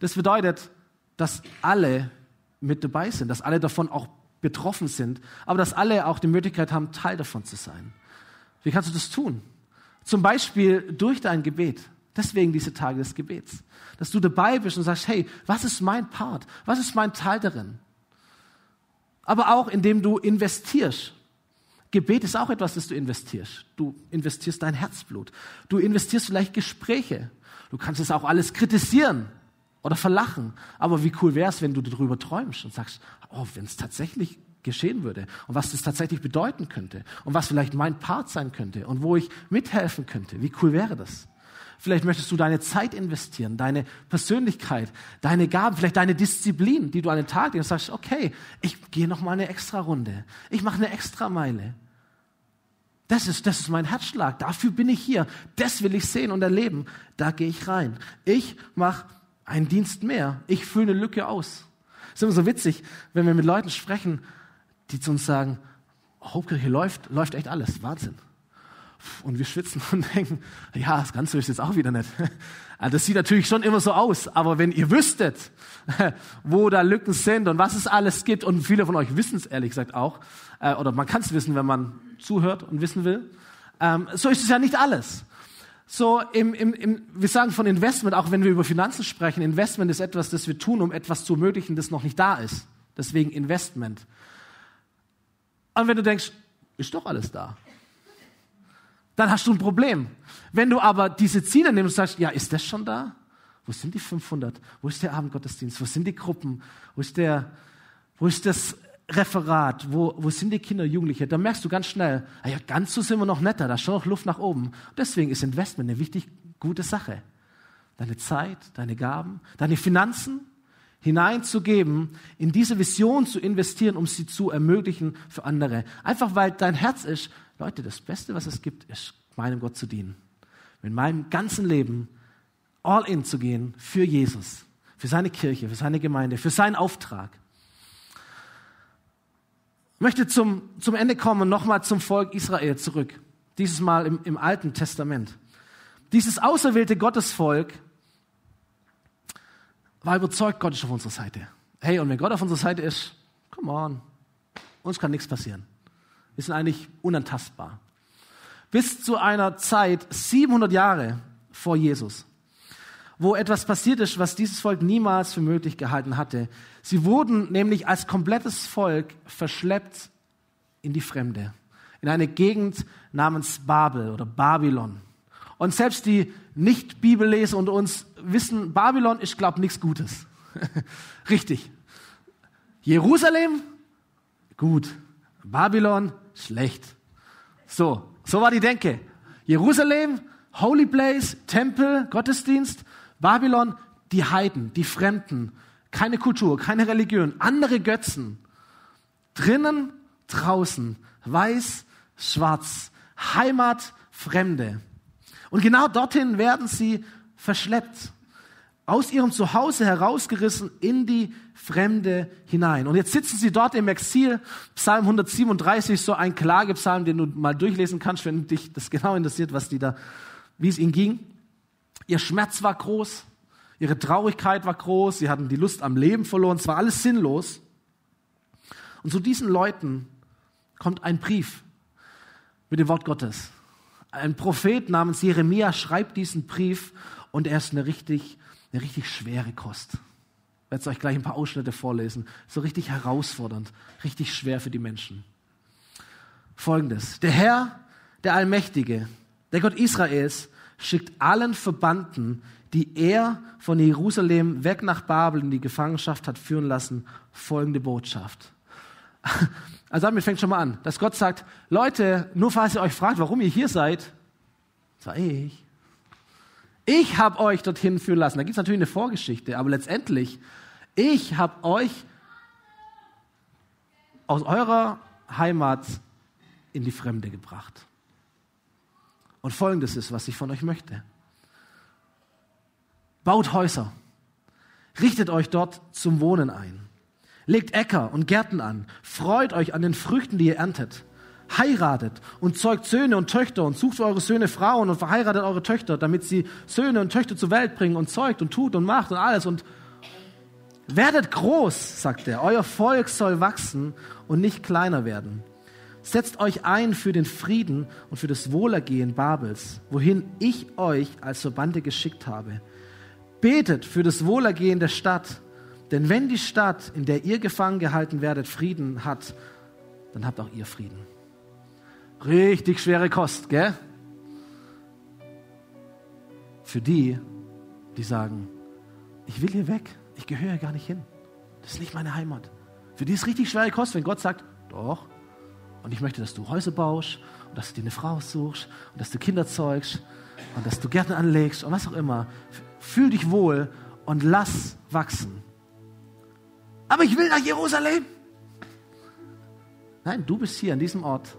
Das bedeutet, dass alle mit dabei sind, dass alle davon auch betroffen sind, aber dass alle auch die Möglichkeit haben, Teil davon zu sein. Wie kannst du das tun? Zum Beispiel durch dein Gebet. Deswegen diese Tage des Gebets. Dass du dabei bist und sagst, hey, was ist mein Part? Was ist mein Teil darin? Aber auch, indem du investierst. Gebet ist auch etwas, das du investierst. Du investierst dein Herzblut. Du investierst vielleicht Gespräche. Du kannst es auch alles kritisieren oder verlachen. Aber wie cool wäre es, wenn du darüber träumst und sagst, oh, wenn es tatsächlich geschehen würde und was das tatsächlich bedeuten könnte und was vielleicht mein Part sein könnte und wo ich mithelfen könnte. Wie cool wäre das? Vielleicht möchtest du deine Zeit investieren, deine Persönlichkeit, deine Gaben, vielleicht deine Disziplin, die du an den Tag legst und sagst, okay, ich gehe noch mal eine extra Runde. Ich mache eine extra Meile. Das ist, das ist mein Herzschlag. Dafür bin ich hier. Das will ich sehen und erleben. Da gehe ich rein. Ich mache einen Dienst mehr. Ich fülle eine Lücke aus. Es ist immer so witzig, wenn wir mit Leuten sprechen, die zu uns sagen, Hauptkirche läuft, läuft echt alles. Wahnsinn. Und wir schwitzen (laughs) und denken, ja, das Ganze ist jetzt auch wieder nicht. (laughs) Das sieht natürlich schon immer so aus, aber wenn ihr wüsstet, (laughs) wo da Lücken sind und was es alles gibt, und viele von euch wissen es ehrlich gesagt auch, äh, oder man kann es wissen, wenn man zuhört und wissen will, ähm, so ist es ja nicht alles. So, im, im, im, wir sagen von Investment, auch wenn wir über Finanzen sprechen, Investment ist etwas, das wir tun, um etwas zu ermöglichen, das noch nicht da ist. Deswegen Investment. Und wenn du denkst, ist doch alles da dann hast du ein Problem. Wenn du aber diese Ziele nimmst und sagst, ja, ist das schon da? Wo sind die 500? Wo ist der Abendgottesdienst? Wo sind die Gruppen? Wo ist der, wo ist das Referat? Wo, wo sind die Kinder, Jugendliche? Dann merkst du ganz schnell, ah ja, ganz so sind wir noch netter, da ist schon noch Luft nach oben. Deswegen ist Investment eine wichtig gute Sache. Deine Zeit, deine Gaben, deine Finanzen hineinzugeben, in diese Vision zu investieren, um sie zu ermöglichen für andere. Einfach weil dein Herz ist, Leute, das Beste, was es gibt, ist, meinem Gott zu dienen. Mit meinem ganzen Leben all in zu gehen für Jesus, für seine Kirche, für seine Gemeinde, für seinen Auftrag. Ich möchte zum, zum Ende kommen, nochmal zum Volk Israel zurück. Dieses Mal im, im Alten Testament. Dieses auserwählte Gottesvolk war überzeugt, Gott ist auf unserer Seite. Hey, und wenn Gott auf unserer Seite ist, come on, uns kann nichts passieren. Wir sind eigentlich unantastbar. Bis zu einer Zeit, 700 Jahre vor Jesus, wo etwas passiert ist, was dieses Volk niemals für möglich gehalten hatte. Sie wurden nämlich als komplettes Volk verschleppt in die Fremde, in eine Gegend namens Babel oder Babylon. Und selbst die Nicht-Bibelleser unter uns wissen, Babylon ist, glaube ich, nichts Gutes. (laughs) Richtig. Jerusalem? Gut. Babylon? Schlecht. So, so war die Denke. Jerusalem, Holy Place, Tempel, Gottesdienst, Babylon, die Heiden, die Fremden, keine Kultur, keine Religion, andere Götzen. Drinnen, draußen, weiß, schwarz, Heimat, Fremde. Und genau dorthin werden sie verschleppt aus ihrem Zuhause herausgerissen in die Fremde hinein. Und jetzt sitzen sie dort im Exil. Psalm 137, so ein Klagepsalm, den du mal durchlesen kannst, wenn dich das genau interessiert, was die da, wie es ihnen ging. Ihr Schmerz war groß, ihre Traurigkeit war groß, sie hatten die Lust am Leben verloren, es war alles sinnlos. Und zu diesen Leuten kommt ein Brief mit dem Wort Gottes. Ein Prophet namens Jeremia schreibt diesen Brief und er ist eine richtig eine richtig schwere Kost. Ich werde euch gleich ein paar Ausschnitte vorlesen. So richtig herausfordernd, richtig schwer für die Menschen. Folgendes. Der Herr, der Allmächtige, der Gott Israels, schickt allen Verbannten, die er von Jerusalem weg nach Babel in die Gefangenschaft hat führen lassen, folgende Botschaft. (laughs) Also damit fängt schon mal an, dass Gott sagt, Leute, nur falls ihr euch fragt, warum ihr hier seid, das ich. Ich habe euch dorthin führen lassen. Da gibt es natürlich eine Vorgeschichte, aber letztendlich, ich habe euch aus eurer Heimat in die Fremde gebracht. Und folgendes ist, was ich von euch möchte. Baut Häuser. Richtet euch dort zum Wohnen ein. Legt Äcker und Gärten an. Freut euch an den Früchten, die ihr erntet heiratet und zeugt Söhne und Töchter und sucht für eure Söhne Frauen und verheiratet eure Töchter, damit sie Söhne und Töchter zur Welt bringen und zeugt und tut und macht und alles und werdet groß, sagt er. Euer Volk soll wachsen und nicht kleiner werden. Setzt euch ein für den Frieden und für das Wohlergehen Babels, wohin ich euch als Verbannte geschickt habe. Betet für das Wohlergehen der Stadt, denn wenn die Stadt, in der ihr gefangen gehalten werdet, Frieden hat, dann habt auch ihr Frieden. Richtig schwere Kost, gell? Für die, die sagen, ich will hier weg, ich gehöre hier gar nicht hin. Das ist nicht meine Heimat. Für die ist richtig schwere Kost, wenn Gott sagt, doch, und ich möchte, dass du Häuser baust und dass du dir eine Frau suchst und dass du Kinder zeugst und dass du Gärten anlegst und was auch immer. Fühl dich wohl und lass wachsen. Aber ich will nach Jerusalem. Nein, du bist hier an diesem Ort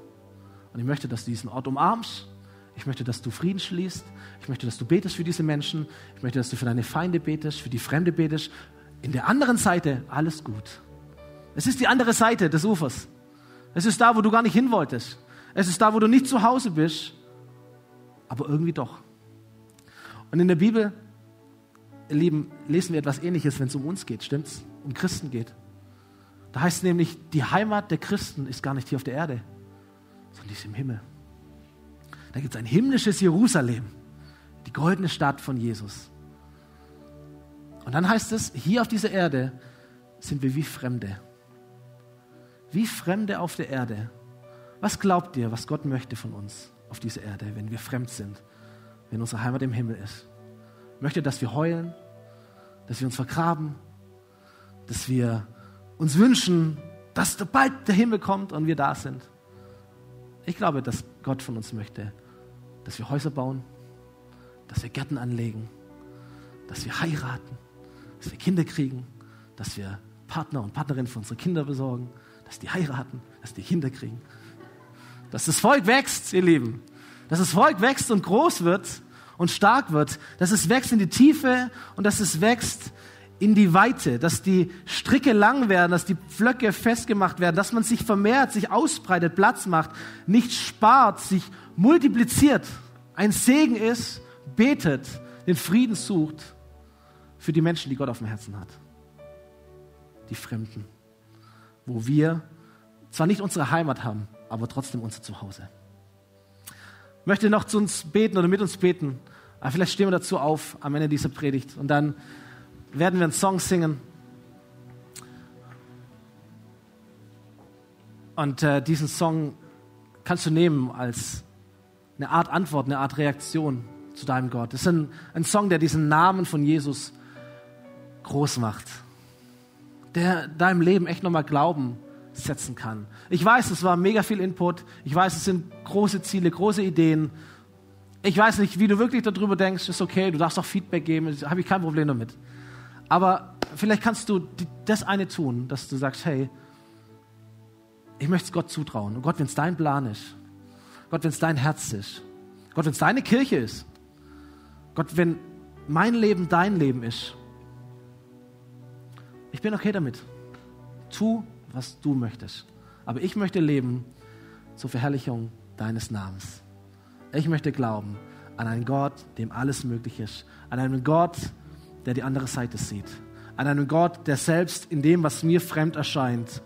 und ich möchte, dass du diesen Ort umarmst. Ich möchte, dass du Frieden schließt. Ich möchte, dass du betest für diese Menschen. Ich möchte, dass du für deine Feinde betest, für die Fremde betest. In der anderen Seite alles gut. Es ist die andere Seite des Ufers. Es ist da, wo du gar nicht hin wolltest. Es ist da, wo du nicht zu Hause bist, aber irgendwie doch. Und in der Bibel, ihr Lieben, lesen wir etwas Ähnliches, wenn es um uns geht, stimmt's? Um Christen geht. Da heißt es nämlich, die Heimat der Christen ist gar nicht hier auf der Erde, sondern die ist im Himmel. Da gibt es ein himmlisches Jerusalem, die goldene Stadt von Jesus. Und dann heißt es, hier auf dieser Erde sind wir wie Fremde wie Fremde auf der Erde. Was glaubt ihr, was Gott möchte von uns auf dieser Erde, wenn wir fremd sind, wenn unsere Heimat im Himmel ist? Möchte, dass wir heulen, dass wir uns vergraben, dass wir uns wünschen, dass bald der Himmel kommt und wir da sind. Ich glaube, dass Gott von uns möchte, dass wir Häuser bauen, dass wir Gärten anlegen, dass wir heiraten, dass wir Kinder kriegen, dass wir Partner und Partnerinnen für unsere Kinder besorgen, dass die heiraten, dass die Kinder kriegen. Dass das Volk wächst, ihr Lieben. Dass das Volk wächst und groß wird und stark wird. Dass es wächst in die Tiefe und dass es wächst in die Weite. Dass die Stricke lang werden, dass die Pflöcke festgemacht werden, dass man sich vermehrt, sich ausbreitet, Platz macht, nicht spart, sich multipliziert. Ein Segen ist, betet, den Frieden sucht für die Menschen, die Gott auf dem Herzen hat. Die Fremden wo wir zwar nicht unsere Heimat haben, aber trotzdem unser Zuhause. Ich möchte noch zu uns beten oder mit uns beten. Aber vielleicht stehen wir dazu auf am Ende dieser Predigt und dann werden wir einen Song singen. Und äh, diesen Song kannst du nehmen als eine Art Antwort, eine Art Reaktion zu deinem Gott. Das ist ein, ein Song, der diesen Namen von Jesus groß macht der deinem Leben echt nochmal Glauben setzen kann. Ich weiß, es war mega viel Input. Ich weiß, es sind große Ziele, große Ideen. Ich weiß nicht, wie du wirklich darüber denkst. Ist okay, du darfst auch Feedback geben. Habe ich kein Problem damit. Aber vielleicht kannst du das eine tun, dass du sagst, hey, ich möchte es Gott zutrauen. Und Gott, wenn es dein Plan ist. Gott, wenn es dein Herz ist. Gott, wenn es deine Kirche ist. Gott, wenn mein Leben dein Leben ist. Ich bin okay damit. Tu, was du möchtest. Aber ich möchte leben zur Verherrlichung deines Namens. Ich möchte glauben an einen Gott, dem alles möglich ist. An einen Gott, der die andere Seite sieht. An einen Gott, der selbst in dem, was mir fremd erscheint,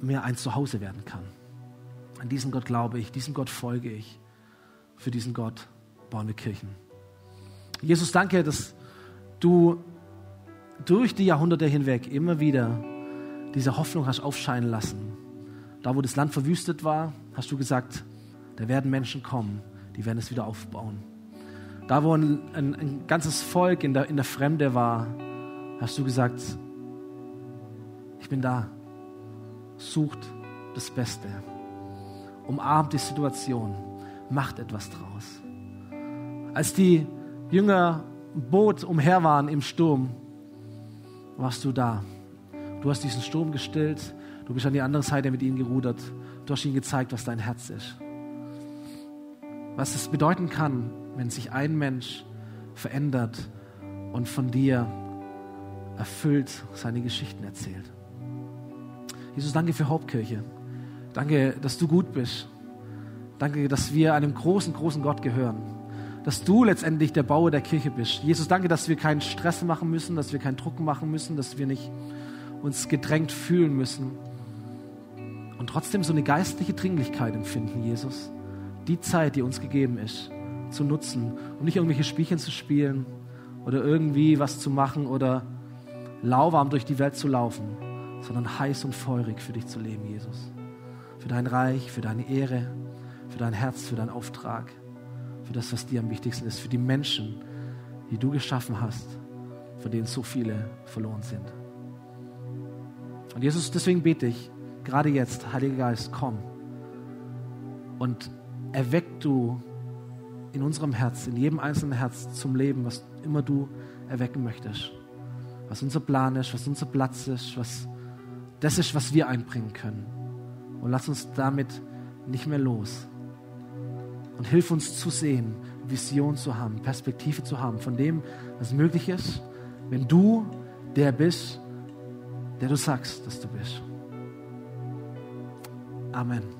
mir ein Zuhause werden kann. An diesen Gott glaube ich, diesem Gott folge ich. Für diesen Gott bauen wir Kirchen. Jesus, danke, dass du durch die Jahrhunderte hinweg immer wieder diese Hoffnung hast aufscheinen lassen. Da, wo das Land verwüstet war, hast du gesagt, da werden Menschen kommen, die werden es wieder aufbauen. Da, wo ein, ein, ein ganzes Volk in der, in der Fremde war, hast du gesagt, ich bin da. Sucht das Beste. Umarmt die Situation. Macht etwas draus. Als die Jünger im Boot umher waren im Sturm, warst du da. Du hast diesen Sturm gestillt. Du bist an die andere Seite mit ihnen gerudert. Du hast ihnen gezeigt, was dein Herz ist. Was es bedeuten kann, wenn sich ein Mensch verändert und von dir erfüllt seine Geschichten erzählt. Jesus, danke für Hauptkirche. Danke, dass du gut bist. Danke, dass wir einem großen, großen Gott gehören dass du letztendlich der Bauer der Kirche bist. Jesus, danke, dass wir keinen Stress machen müssen, dass wir keinen Druck machen müssen, dass wir nicht uns gedrängt fühlen müssen. und trotzdem so eine geistliche Dringlichkeit empfinden, Jesus, die Zeit, die uns gegeben ist, zu nutzen und nicht irgendwelche Spielchen zu spielen oder irgendwie was zu machen oder lauwarm durch die Welt zu laufen, sondern heiß und feurig für dich zu leben, Jesus. Für dein Reich, für deine Ehre, für dein Herz, für deinen Auftrag, für das, was dir am wichtigsten ist, für die Menschen, die du geschaffen hast, von denen so viele verloren sind. Und Jesus, deswegen bete ich, gerade jetzt, Heiliger Geist, komm und erweck du in unserem Herz, in jedem einzelnen Herz zum Leben, was immer du erwecken möchtest. Was unser Plan ist, was unser Platz ist, was das ist, was wir einbringen können. Und lass uns damit nicht mehr los. Und hilf uns zu sehen, Vision zu haben, Perspektive zu haben von dem, was möglich ist, wenn du der bist, der du sagst, dass du bist. Amen.